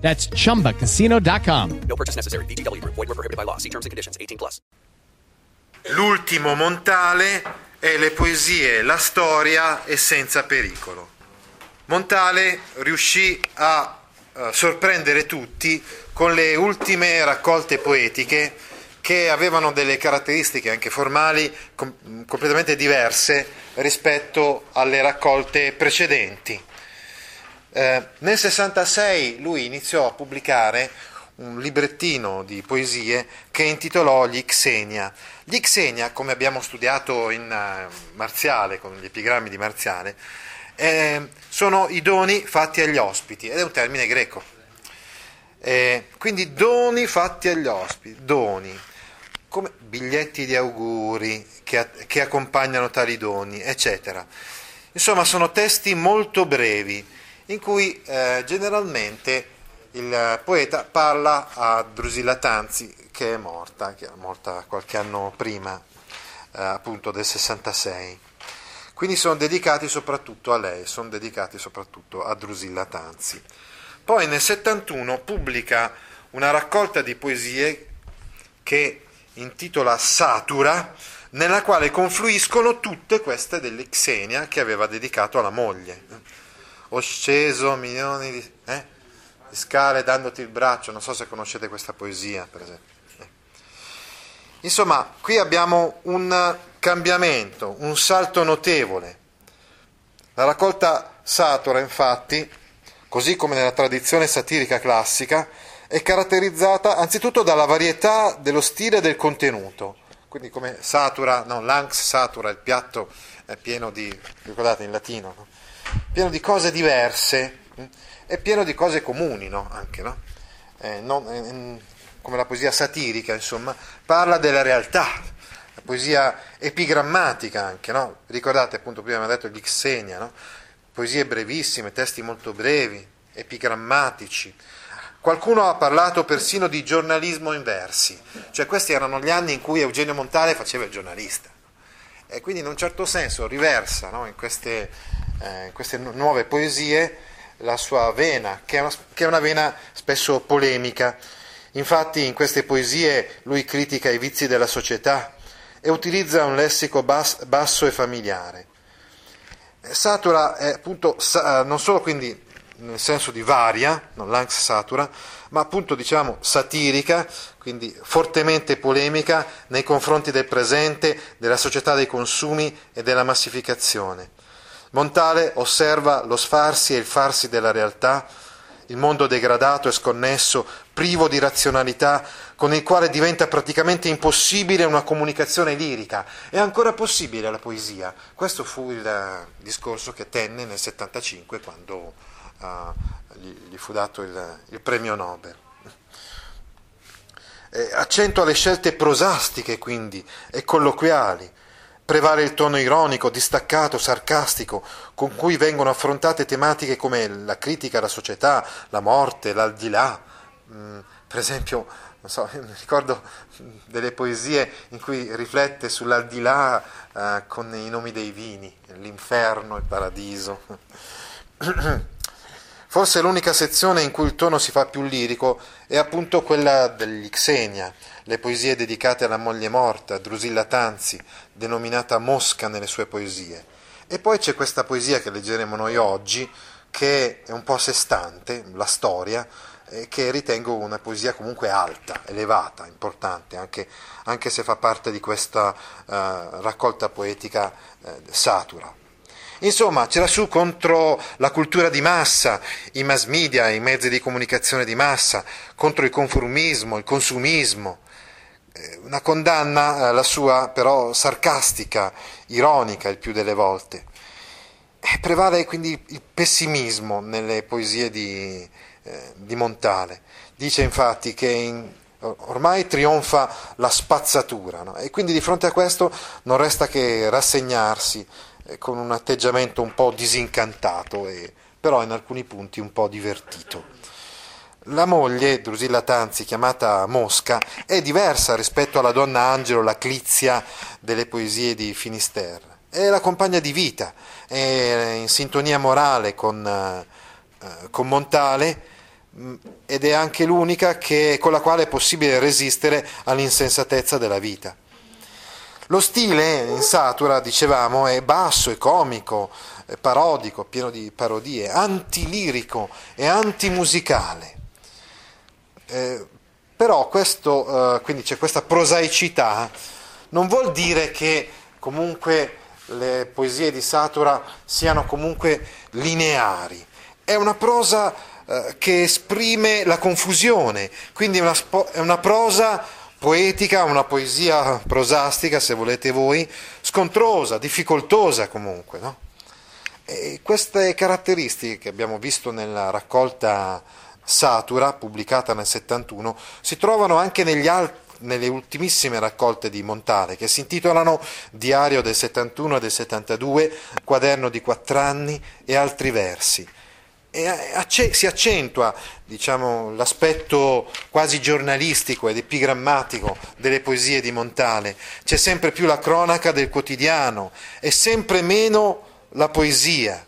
That's chumbacasino.com. No purchase necessary. VGW Group. Void were prohibited by law. See terms and conditions. 18 plus. L'ultimo Montale è le poesie La storia e Senza pericolo. Montale riuscì a eh, sorprendere tutti con le ultime raccolte poetiche che avevano delle caratteristiche anche formali com- completamente diverse rispetto alle raccolte precedenti. Eh, nel 66 lui iniziò a pubblicare un librettino di poesie che intitolò Gli Xenia. Gli Xenia, come abbiamo studiato in uh, Marziale, con gli epigrammi di Marziale, eh, sono i doni fatti agli ospiti, ed è un termine greco. Eh, quindi doni fatti agli ospiti, doni, come biglietti di auguri che, che accompagnano tali doni, eccetera. Insomma, sono testi molto brevi in cui eh, generalmente il poeta parla a Drusilla Tanzi che è morta, che è morta qualche anno prima eh, appunto del 66. Quindi sono dedicati soprattutto a lei, sono dedicati soprattutto a Drusilla Tanzi. Poi nel 71 pubblica una raccolta di poesie che intitola Satura, nella quale confluiscono tutte queste dell'Ixenia che aveva dedicato alla moglie ho sceso milioni di, eh, di, scale dandoti il braccio, non so se conoscete questa poesia, per esempio. Eh. Insomma, qui abbiamo un cambiamento, un salto notevole. La raccolta Satura, infatti, così come nella tradizione satirica classica, è caratterizzata anzitutto dalla varietà dello stile e del contenuto. Quindi come satura, no, l'anx satura, il piatto è pieno di, ricordate in latino, no? Pieno di cose diverse hm, e pieno di cose comuni, no? Anche, no? Eh, non, eh, come la poesia satirica, insomma, parla della realtà, la poesia epigrammatica anche, no? Ricordate appunto prima abbiamo detto gli Xenia, no? Poesie brevissime, testi molto brevi, epigrammatici. Qualcuno ha parlato persino di giornalismo in versi, cioè questi erano gli anni in cui Eugenio Montale faceva il giornalista e quindi in un certo senso riversa no? in queste eh, queste nuove poesie la sua vena, che è, una, che è una vena spesso polemica. Infatti in queste poesie lui critica i vizi della società e utilizza un lessico bas, basso e familiare. Satura è appunto non solo quindi nel senso di varia, non l'anx satura, ma appunto diciamo satirica, quindi fortemente polemica nei confronti del presente, della società dei consumi e della massificazione. Montale osserva lo sfarsi e il farsi della realtà, il mondo degradato e sconnesso, privo di razionalità, con il quale diventa praticamente impossibile una comunicazione lirica. È ancora possibile la poesia? Questo fu il discorso che tenne nel 75 quando uh, gli, gli, fu dato il, il premio Nobel. Eh, accento alle scelte prosastiche, quindi, e colloquiali Prevale il tono ironico, distaccato, sarcastico, con cui vengono affrontate tematiche come la critica alla società, la morte, l'aldilà. Mm, per esempio, so, ricordo delle poesie in cui riflette sull'aldilà eh, con i nomi dei vini, l'inferno, il paradiso. Forse l'unica sezione in cui il tono si fa più lirico è appunto quella degli Xenia, le poesie dedicate alla moglie morta, Drusilla Tanzi, denominata Mosca nelle sue poesie. E poi c'è questa poesia che leggeremo noi oggi, che è un po' a sé stante, la storia, che ritengo una poesia comunque alta, elevata, importante, anche, anche se fa parte di questa eh, raccolta poetica eh, satura. Insomma, c'era su contro la cultura di massa, i mass media, i mezzi di comunicazione di massa, contro il conformismo, il consumismo. Eh, una condanna, eh, la sua però sarcastica, ironica il più delle volte. E prevale quindi il pessimismo nelle poesie di, eh, di Montale. Dice infatti che in, ormai trionfa la spazzatura no? e quindi di fronte a questo non resta che rassegnarsi eh, con un atteggiamento un po' disincantato e però in alcuni punti un po' divertito. La moglie, Drusilla Tanzi, chiamata Mosca, è diversa rispetto alla donna Angelo, la Clizia delle poesie di Finisterre. È la compagna di vita, è in sintonia morale con, eh, con Montale mm, ed è anche l'unica che, con la quale è possibile resistere all'insensatezza della vita. Lo stile in Satura, dicevamo, è basso, è comico, è parodico, pieno di parodie, antilirico e antimusicale. Eh, però questo, eh, quindi c'è questa prosaicità, non vuol dire che comunque le poesie di Satura siano comunque lineari. È una prosa eh, che esprime la confusione, quindi è una, è una prosa poetica, una poesia prosastica, se volete voi, scontrosa, difficoltosa comunque. No? Queste caratteristiche che abbiamo visto nella raccolta Satura, pubblicata nel 71, si trovano anche al- nelle ultimissime raccolte di Montale, che si intitolano Diario del 71 e del 72, Quaderno di quattro anni e altri versi. E acce- si accentua diciamo, l'aspetto quasi giornalistico ed epigrammatico delle poesie di Montale. C'è sempre più la cronaca del quotidiano e sempre meno la poesia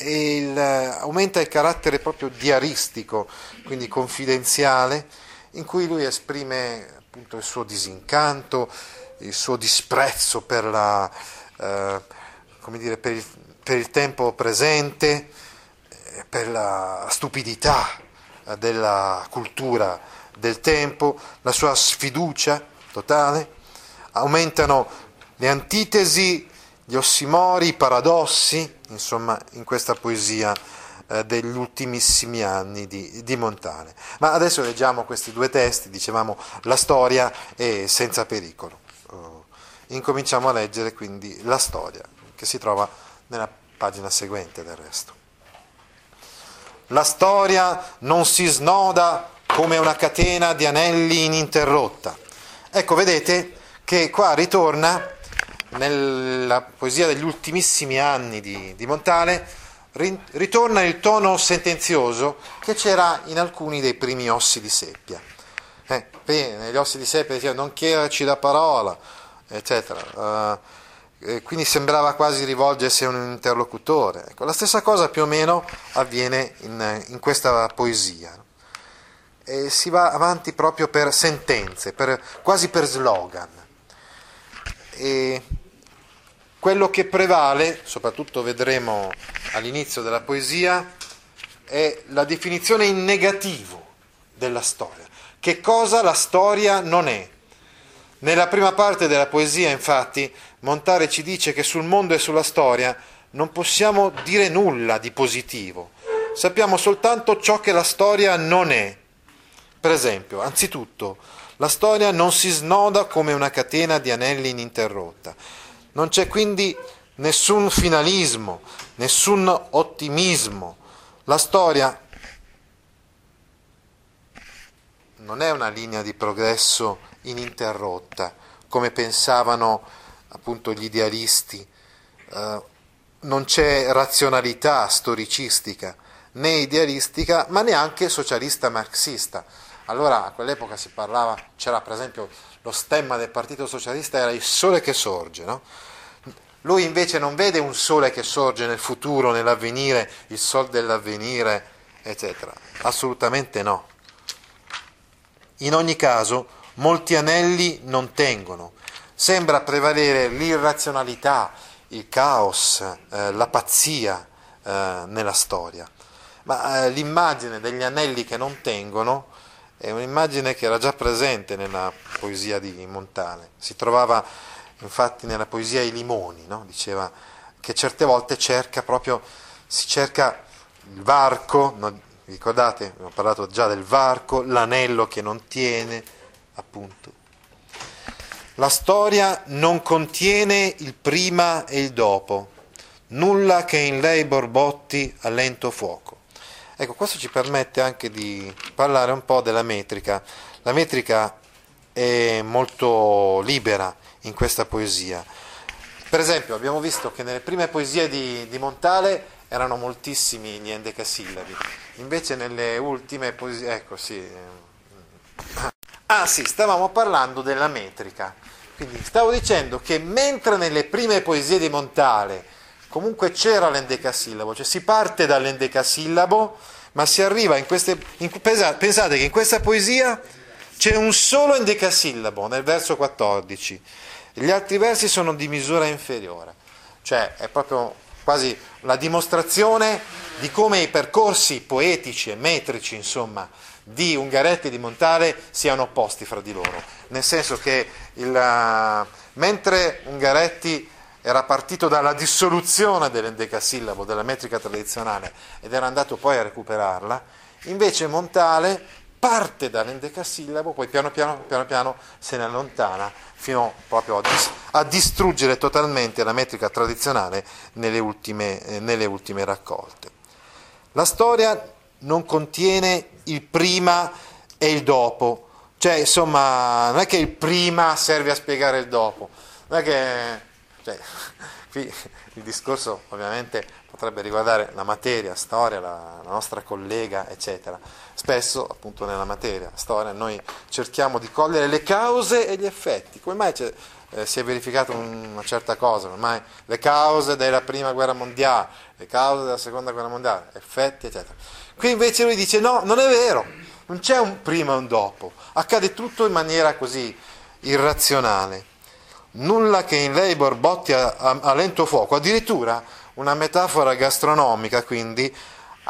il, aumenta il carattere proprio diaristico, quindi confidenziale, in cui lui esprime appunto il suo disincanto, il suo disprezzo per, la, eh, dire, per, il, per il, tempo presente, eh, per la stupidità della cultura del tempo, la sua sfiducia totale, aumentano le antitesi gli ossimori, i paradossi, insomma, in questa poesia eh, degli ultimissimi anni di, di, Montale. Ma adesso leggiamo questi due testi, dicevamo La storia e Senza pericolo. Uh, incominciamo a leggere quindi la storia, che si trova nella pagina seguente del resto. La storia non si snoda come una catena di anelli ininterrotta. Ecco, vedete che qua ritorna nella poesia degli ultimissimi anni di, di Montale ritorna il tono sentenzioso che c'era in alcuni dei primi ossi di seppia. Eh, negli ossi di seppia diceva non chiederci la parola, eccetera. Uh, quindi sembrava quasi rivolgersi a un interlocutore. Ecco, la stessa cosa più o meno avviene in, in questa poesia. E si va avanti proprio per sentenze, per, quasi per slogan. E quello che prevale, soprattutto vedremo all'inizio della poesia, è la definizione in negativo della storia. Che cosa la storia non è? Nella prima parte della poesia, infatti, Montare ci dice che sul mondo e sulla storia non possiamo dire nulla di positivo, sappiamo soltanto ciò che la storia non è. Per esempio, anzitutto, la storia non si snoda come una catena di anelli ininterrotta. Non c'è quindi nessun finalismo, nessun ottimismo. La storia non è una linea di progresso ininterrotta, come pensavano appunto gli idealisti. Eh, non c'è razionalità storicistica, né idealistica, ma neanche socialista marxista. Allora a quell'epoca si parlava, c'era per esempio lo stemma del Partito Socialista era il sole che sorge, no? Lui invece non vede un sole che sorge nel futuro, nell'avvenire, il sol dell'avvenire, eccetera. Assolutamente no. In ogni caso, molti anelli non tengono. Sembra prevalere l'irrazionalità, il caos, eh, la pazzia eh, nella storia. Ma eh, l'immagine degli anelli che non tengono è un'immagine che era già presente nella poesia di Montale. Si trovava infatti nella poesia I limoni, no? diceva che certe volte cerca proprio, si cerca il varco, no? ricordate, abbiamo parlato già del varco, l'anello che non tiene, appunto. La storia non contiene il prima e il dopo, nulla che in lei borbotti a lento fuoco. Ecco, questo ci permette anche di parlare un po' della metrica. La metrica è molto libera in questa poesia. Per esempio, abbiamo visto che nelle prime poesie di, di Montale erano moltissimi gli endecasillabi, invece nelle ultime poesie, ecco sì, ah sì, stavamo parlando della metrica, quindi stavo dicendo che mentre nelle prime poesie di Montale comunque c'era l'endecasillabo, cioè si parte dall'endecasillabo, ma si arriva in queste, in, pensate che in questa poesia c'è un solo endecasillabo nel verso 14, gli altri versi sono di misura inferiore, cioè è proprio quasi la dimostrazione di come i percorsi poetici e metrici, insomma, di Ungaretti e di Montale siano opposti fra di loro, nel senso che il, uh, mentre Ungaretti era partito dalla dissoluzione dell'endecasillabo, della metrica tradizionale, ed era andato poi a recuperarla, invece Montale parte dall'endecasillabo, poi piano piano, piano, piano se ne allontana fino proprio a, dis- a, distruggere totalmente la metrica tradizionale nelle ultime, eh, nelle ultime raccolte. La storia non contiene il prima e il dopo, cioè insomma non è che il prima serve a spiegare il dopo, non è che... Cioè, qui il discorso ovviamente potrebbe riguardare la materia, storia, la, la nostra collega, eccetera Spesso, appunto, nella materia, storia, noi cerchiamo di cogliere le cause e gli effetti. Come mai eh, si è verificata una certa cosa? Come mai le cause della prima guerra mondiale, le cause della seconda guerra mondiale, effetti, eccetera. Qui invece lui dice: no, non è vero, non c'è un prima e un dopo, accade tutto in maniera così irrazionale. Nulla che in labor botti a, a, a lento fuoco, addirittura una metafora gastronomica, quindi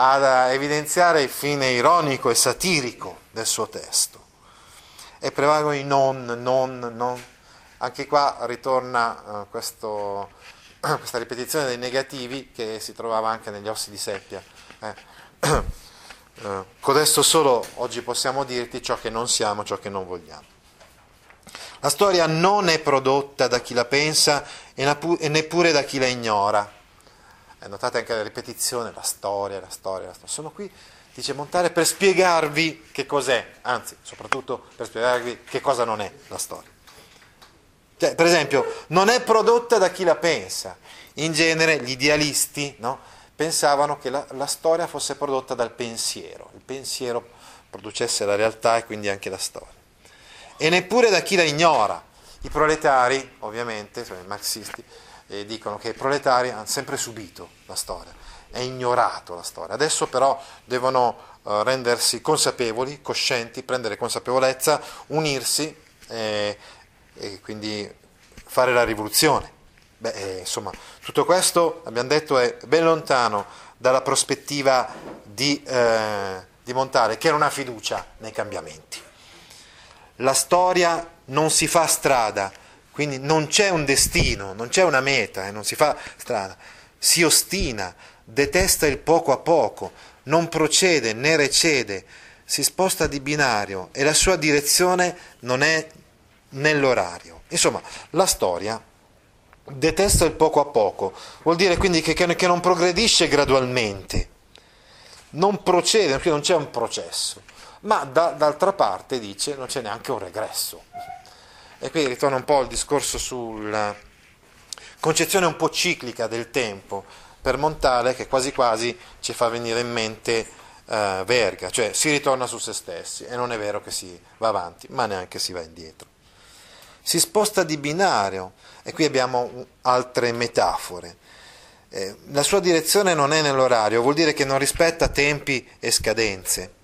ad evidenziare il fine ironico e satirico del suo testo. E prevalgono i non, non, non. Anche qua ritorna uh, questo, questa ripetizione dei negativi che si trovava anche negli ossi di seppia. Eh. Uh, codesto solo oggi possiamo dirti ciò che non siamo, ciò che non vogliamo. La storia non è prodotta da chi la pensa e neppure da chi la ignora eh, notate anche la ripetizione, la storia, la storia, la storia. Sono qui, dice Montale, per spiegarvi che cos'è, anzi, soprattutto per spiegarvi che cosa non è la storia. Cioè, per esempio, non è prodotta da chi la pensa. In genere gli idealisti no, pensavano che la, la storia fosse prodotta dal pensiero, il pensiero producesse la realtà e quindi anche la storia. E neppure da chi la ignora. I proletari, ovviamente, sono i marxisti, eh, dicono che i proletari hanno sempre subito la storia, è ignorato la storia. Adesso però devono eh, rendersi consapevoli, coscienti, prendere consapevolezza, unirsi eh, e quindi fare la rivoluzione. Beh, eh, insomma, tutto questo, abbiamo detto, è ben lontano dalla prospettiva di, eh, di Montale, che non ha fiducia nei cambiamenti. La storia non si fa strada, quindi non c'è un destino, non c'è una meta eh, non si fa strada. Si ostina, detesta il poco a poco, non procede né recede, si sposta di binario e la sua direzione non è nell'orario. Insomma, la storia detesta il poco a poco, vuol dire quindi che, che non progredisce gradualmente, non procede, non c'è un processo, ma da, d'altra parte dice non c'è neanche un regresso. E qui ritorna un po' il discorso sulla concezione un po' ciclica del tempo per Montale che quasi quasi ci fa venire in mente uh, Verga, cioè si ritorna su se stessi e non è vero che si va avanti, ma neanche si va indietro. Si sposta di binario e qui abbiamo altre metafore. Eh, la sua direzione non è nell'orario, vuol dire che non rispetta tempi e scadenze.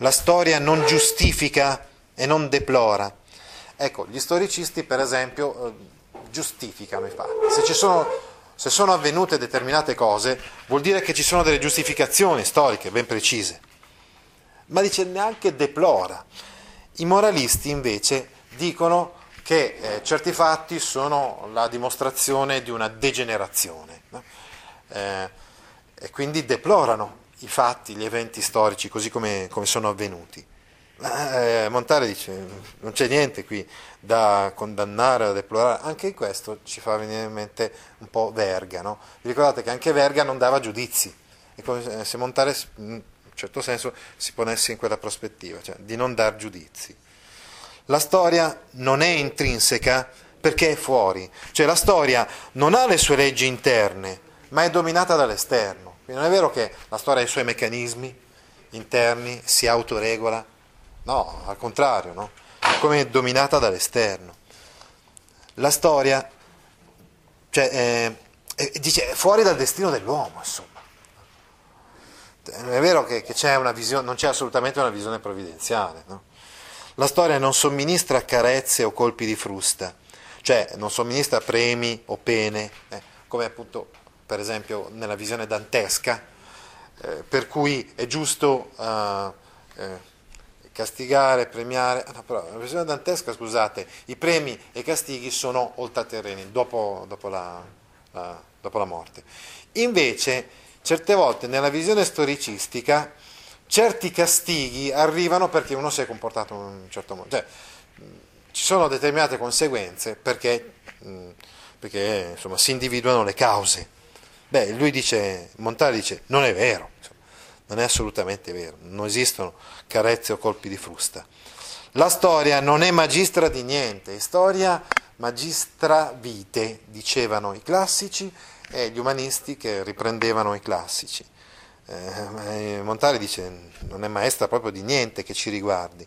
La storia non giustifica e non deplora, Ecco, gli storicisti per esempio eh, giustificano i fatti. Se, sono, se sono avvenute determinate cose vuol dire che ci sono delle giustificazioni storiche ben precise. Ma dice neanche deplora. I moralisti invece dicono che eh, certi fatti sono la dimostrazione di una degenerazione no? eh, e quindi deplorano i fatti, gli eventi storici così come, come sono avvenuti. Eh, Montale dice non c'è niente qui da condannare o deplorare, anche in questo ci fa venire in mente un po' Verga, no? Vi ricordate che anche Verga non dava giudizi, è come se Montale in un certo senso si ponesse in quella prospettiva, cioè di non dar giudizi. La storia non è intrinseca perché è fuori, cioè la storia non ha le sue leggi interne, ma è dominata dall'esterno. Quindi non è vero che la storia ha i suoi meccanismi interni, si autoregola, no, al contrario, no? È come dominata dall'esterno. La storia cioè, è, è, dice, è fuori dal destino dell'uomo, insomma. Non è vero che, che c'è visione, non c'è assolutamente una visione provvidenziale, no? La storia non somministra carezze o colpi di frusta, cioè non somministra premi o pene, eh, come appunto per esempio nella visione dantesca, eh, per cui è giusto uh, eh, castigare, premiare, no, però nella visione dantesca, scusate, i premi e i castighi sono oltraterreni, dopo, dopo, la, la, dopo la morte. Invece, certe volte nella visione storicistica, certi castighi arrivano perché uno si è comportato in un certo modo. Cioè, ci sono determinate conseguenze perché, perché insomma, si individuano le cause. Beh, lui dice, Montale dice, non è vero, non è assolutamente vero, non esistono carezze o colpi di frusta. La storia non è magistra di niente, è storia magistra vite, dicevano i classici e gli umanisti che riprendevano i classici. Eh, Montale dice non è maestra proprio di niente che ci riguardi.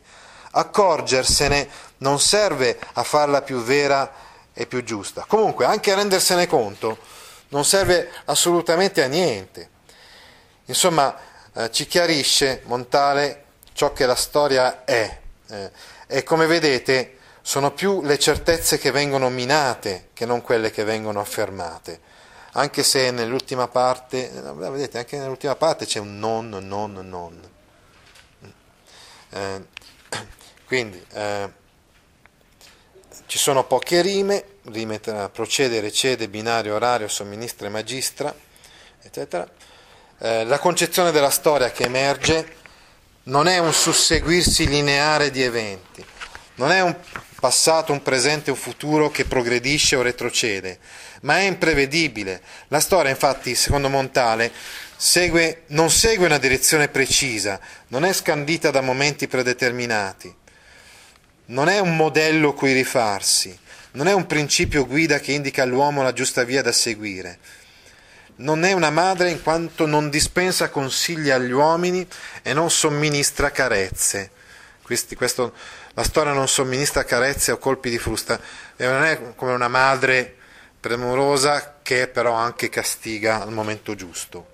Accorgersene non serve a farla più vera e più giusta. Comunque, anche a rendersene conto non serve assolutamente a niente. Insomma, eh, ci chiarisce Montale ciò che la storia è. Eh, e come vedete sono più le certezze che vengono minate che non quelle che vengono affermate anche se nell'ultima parte, vedete, anche nell'ultima parte c'è un non, non, non. Eh, quindi eh, ci sono poche rime, rime tra procedere, cede, binario, orario, somministra e magistra, eccetera. Eh, la concezione della storia che emerge non è un susseguirsi lineare di eventi, non è un passato, un presente, un futuro che progredisce o retrocede, ma è imprevedibile. La storia, infatti, secondo Montale, segue, non segue una direzione precisa, non è scandita da momenti predeterminati, non è un modello cui rifarsi, non è un principio guida che indica all'uomo la giusta via da seguire. Non è una madre in quanto non dispensa consigli agli uomini e non somministra carezze. Questi, questo, la storia non somministra carezze o colpi di frusta, e non è come una madre premurosa che però anche castiga al momento giusto.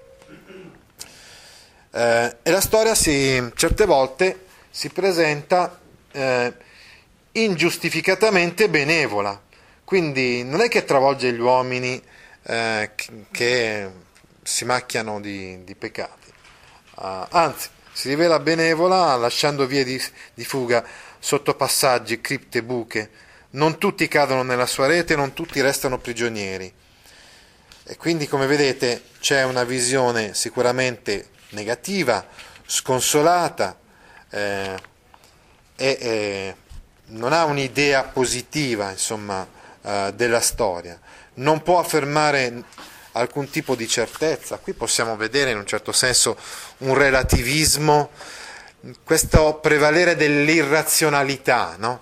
Eh, e la storia si, certe volte si presenta eh, ingiustificatamente benevola, quindi non è che travolge gli uomini eh, che si macchiano di, di peccati, uh, anzi si rivela benevola lasciando vie di, di fuga sotto passaggi, cripte, buche. Non tutti cadono nella sua rete, non tutti restano prigionieri. E quindi, come vedete, c'è una visione sicuramente negativa, sconsolata eh, e eh, non ha un'idea positiva insomma, eh, della storia. Non può affermare alcun tipo di certezza. Qui possiamo vedere in un certo senso un relativismo questo prevalere dell'irrazionalità, no?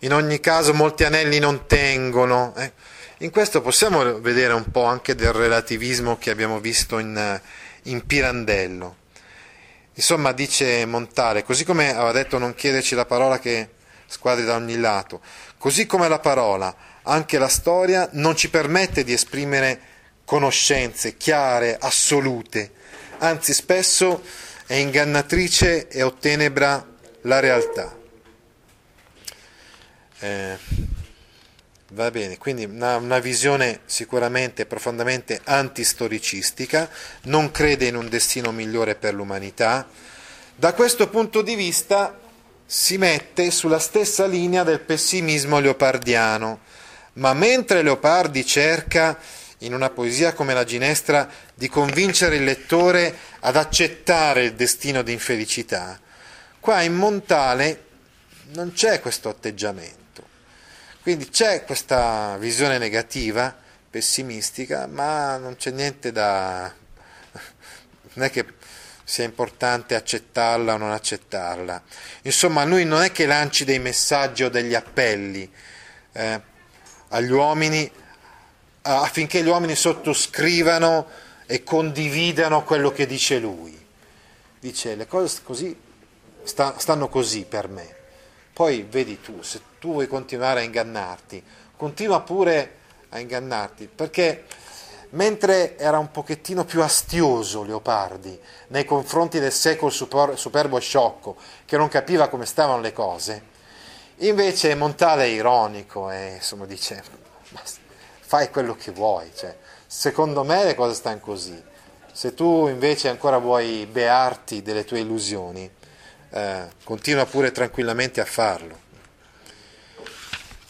in ogni caso molti anelli non tengono. Eh? In questo possiamo vedere un po' anche del relativismo che abbiamo visto in, in Pirandello. Insomma, dice Montale, così come aveva detto non chiederci la parola che squadri da ogni lato, così come la parola, anche la storia non ci permette di esprimere conoscenze chiare, assolute, anzi spesso è ingannatrice e ottenebra la realtà. Eh, va bene, quindi una, una visione sicuramente profondamente antistoricistica, non crede in un destino migliore per l'umanità. Da questo punto di vista si mette sulla stessa linea del pessimismo leopardiano, ma mentre Leopardi cerca in una poesia come la Ginestra di convincere il lettore ad accettare il destino di infelicità. Qua in Montale non c'è questo atteggiamento. Quindi c'è questa visione negativa, pessimistica, ma non c'è niente da... non è che sia importante accettarla o non accettarla. Insomma, lui non è che lanci dei messaggi o degli appelli eh, agli uomini affinché gli uomini sottoscrivano e condividano quello che dice lui. Dice le cose così sta, stanno così per me. Poi vedi tu, se tu vuoi continuare a ingannarti, continua pure a ingannarti, perché mentre era un pochettino più astioso Leopardi nei confronti del secolo super, superbo e sciocco, che non capiva come stavano le cose, invece Montale è ironico e insomma dice fai quello che vuoi, cioè, secondo me le cose stanno così, se tu invece ancora vuoi bearti delle tue illusioni, eh, continua pure tranquillamente a farlo.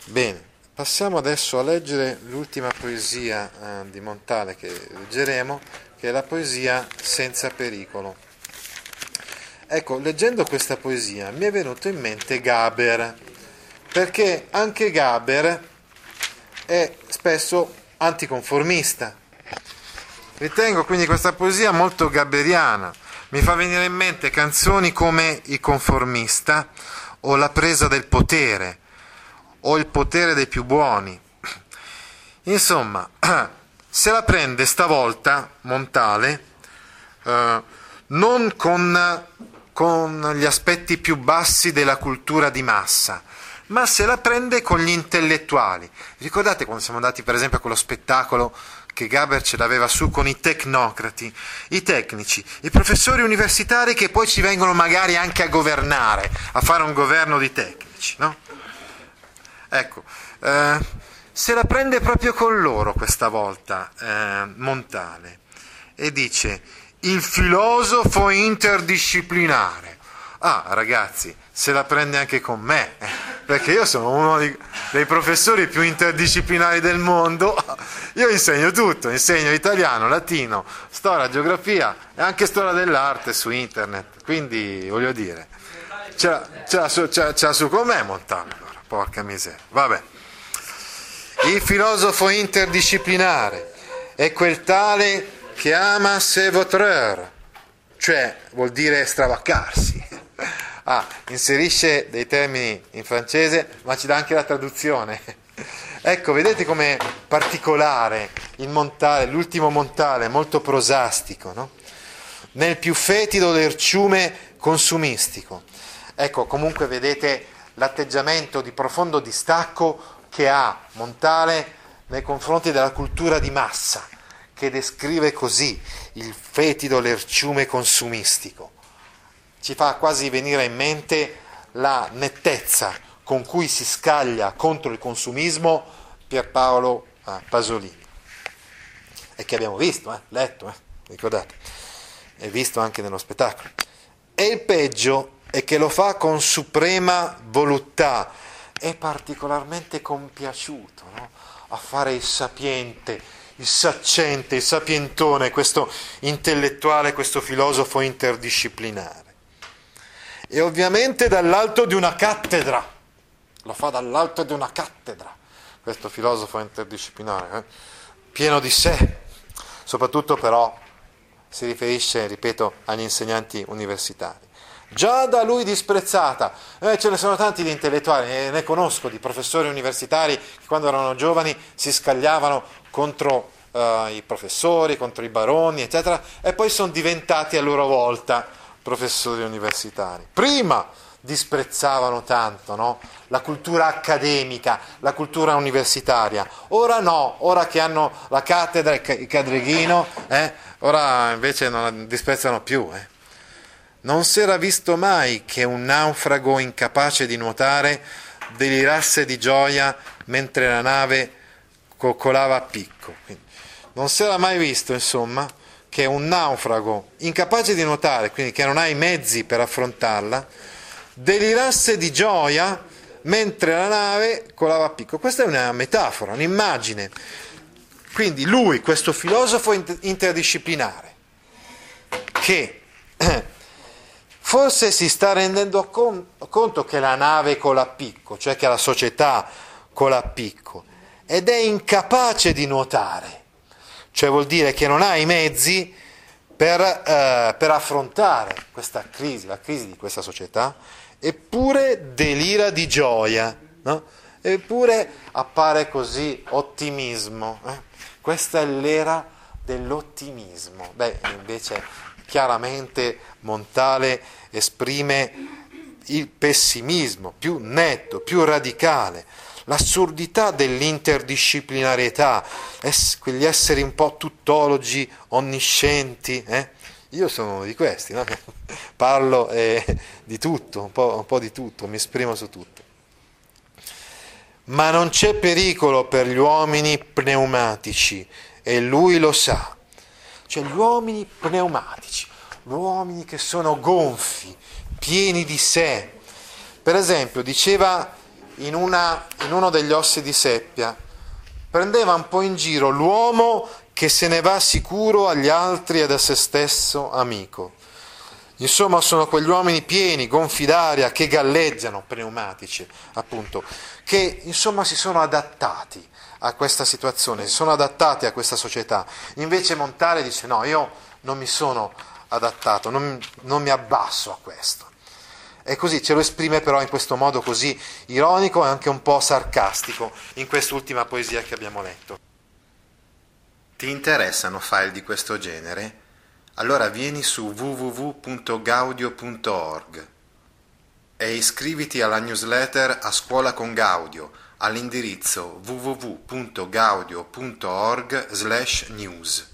Bene. Passiamo adesso a leggere l'ultima poesia eh, di Montale che leggeremo, che è la poesia Senza pericolo. Ecco, leggendo questa poesia mi è venuto in mente Gaber, perché anche Gaber è spesso anticonformista. Ritengo quindi questa poesia molto gaberiana. Mi fa venire in mente canzoni come Il conformista o La presa del potere o il potere dei più buoni. Insomma, se la prende stavolta Montale eh, non con, con gli aspetti più bassi della cultura di massa, ma se la prende con gli intellettuali. Ricordate quando siamo andati per esempio a quello spettacolo che Gaber ce l'aveva su con i tecnocrati, i tecnici, i professori universitari che poi ci vengono magari anche a governare, a fare un governo di tecnici, no? Ecco, eh, se la prende proprio con loro questa volta eh, Montale e dice il filosofo interdisciplinare. Ah, ragazzi, se la prende anche con me, perché io sono uno dei professori più interdisciplinari del mondo. Io insegno tutto, insegno italiano, latino, storia, geografia e anche storia dell'arte su internet. Quindi, voglio dire, ce l'ha, su, con me Montale. Porca miseria. Vabbè. Il filosofo interdisciplinare è quel tale che ama se votre, cioè vuol dire stravaccarsi. Ah, inserisce dei termini in francese, ma ci dà anche la traduzione. Ecco, vedete com'è particolare il montale, l'ultimo montale, molto prosastico, no? Nel più fetido l'erciume consumistico. Ecco, comunque vedete l'atteggiamento di profondo distacco che ha Montale nei confronti della cultura di massa, che descrive così il fetido lerciume consumistico. Ci fa quasi venire in mente la nettezza con cui si scaglia contro il consumismo Pierpaolo eh, Pasolini. E che abbiamo visto, eh, letto, eh, ricordate, e visto anche nello spettacolo. E il peggio e che lo fa con suprema voluttà. È particolarmente compiaciuto no? a fare il sapiente, il saccente, il sapientone, questo intellettuale, questo filosofo interdisciplinare. E ovviamente dall'alto di una cattedra, lo fa dall'alto di una cattedra, questo filosofo interdisciplinare, eh? pieno di sé, soprattutto però si riferisce, ripeto, agli insegnanti universitari già da lui disprezzata. Eh, ce ne sono tanti di intellettuali, eh, ne conosco di professori universitari che quando erano giovani si scagliavano contro eh, i professori, contro i baroni, eccetera, e poi sono diventati a loro volta professori universitari. Prima disprezzavano tanto no? la cultura accademica, la cultura universitaria. Ora no, ora che hanno la cattedra, il cadreghino, eh, ora invece non la disprezzano più. Eh. Non si era visto mai che un naufrago incapace di nuotare delirasse di gioia mentre la nave coccolava a picco. non si era mai visto, insomma, che un naufrago incapace di nuotare, quindi che non ha i mezzi per affrontarla, delirasse di gioia mentre la nave colava a picco. Questa è una metafora, un'immagine. Quindi lui, questo filosofo interdisciplinare, che forse si sta rendendo conto che la nave cola a picco, cioè che la società cola a picco, ed è incapace di nuotare, cioè vuol dire che non ha i mezzi per, eh, per affrontare questa crisi, la crisi di questa società, eppure delira di gioia, no? eppure appare così ottimismo. Eh? Questa è l'era dell'ottimismo. Beh, invece chiaramente Montale esprime il pessimismo più netto, più radicale, l'assurdità dell'interdisciplinarietà, ess- quegli esseri un po' tuttologi, onniscienti. Eh? Io sono uno di questi, no? parlo eh, di tutto, un po', un po' di tutto, mi esprimo su tutto. Ma non c'è pericolo per gli uomini pneumatici e lui lo sa. Cioè gli uomini pneumatici, uomini che sono gonfi, pieni di sé. Per esempio, diceva in, una, in uno degli ossi di Seppia, prendeva un po' in giro l'uomo che se ne va sicuro agli altri ed a se stesso amico. Insomma, sono quegli uomini pieni, gonfi d'aria, che galleggiano, pneumatici, appunto, che insomma si sono adattati a questa situazione, si sono adattati a questa società. Invece Montale dice no, io non mi sono adattato, non, non mi abbasso a questo. E così ce lo esprime però in questo modo così ironico e anche un po' sarcastico in quest'ultima poesia che abbiamo letto. Ti interessano file di questo genere? Allora vieni su www.gaudio.org e iscriviti alla newsletter A Scuola con Gaudio all'indirizzo www.gaudio.org/news.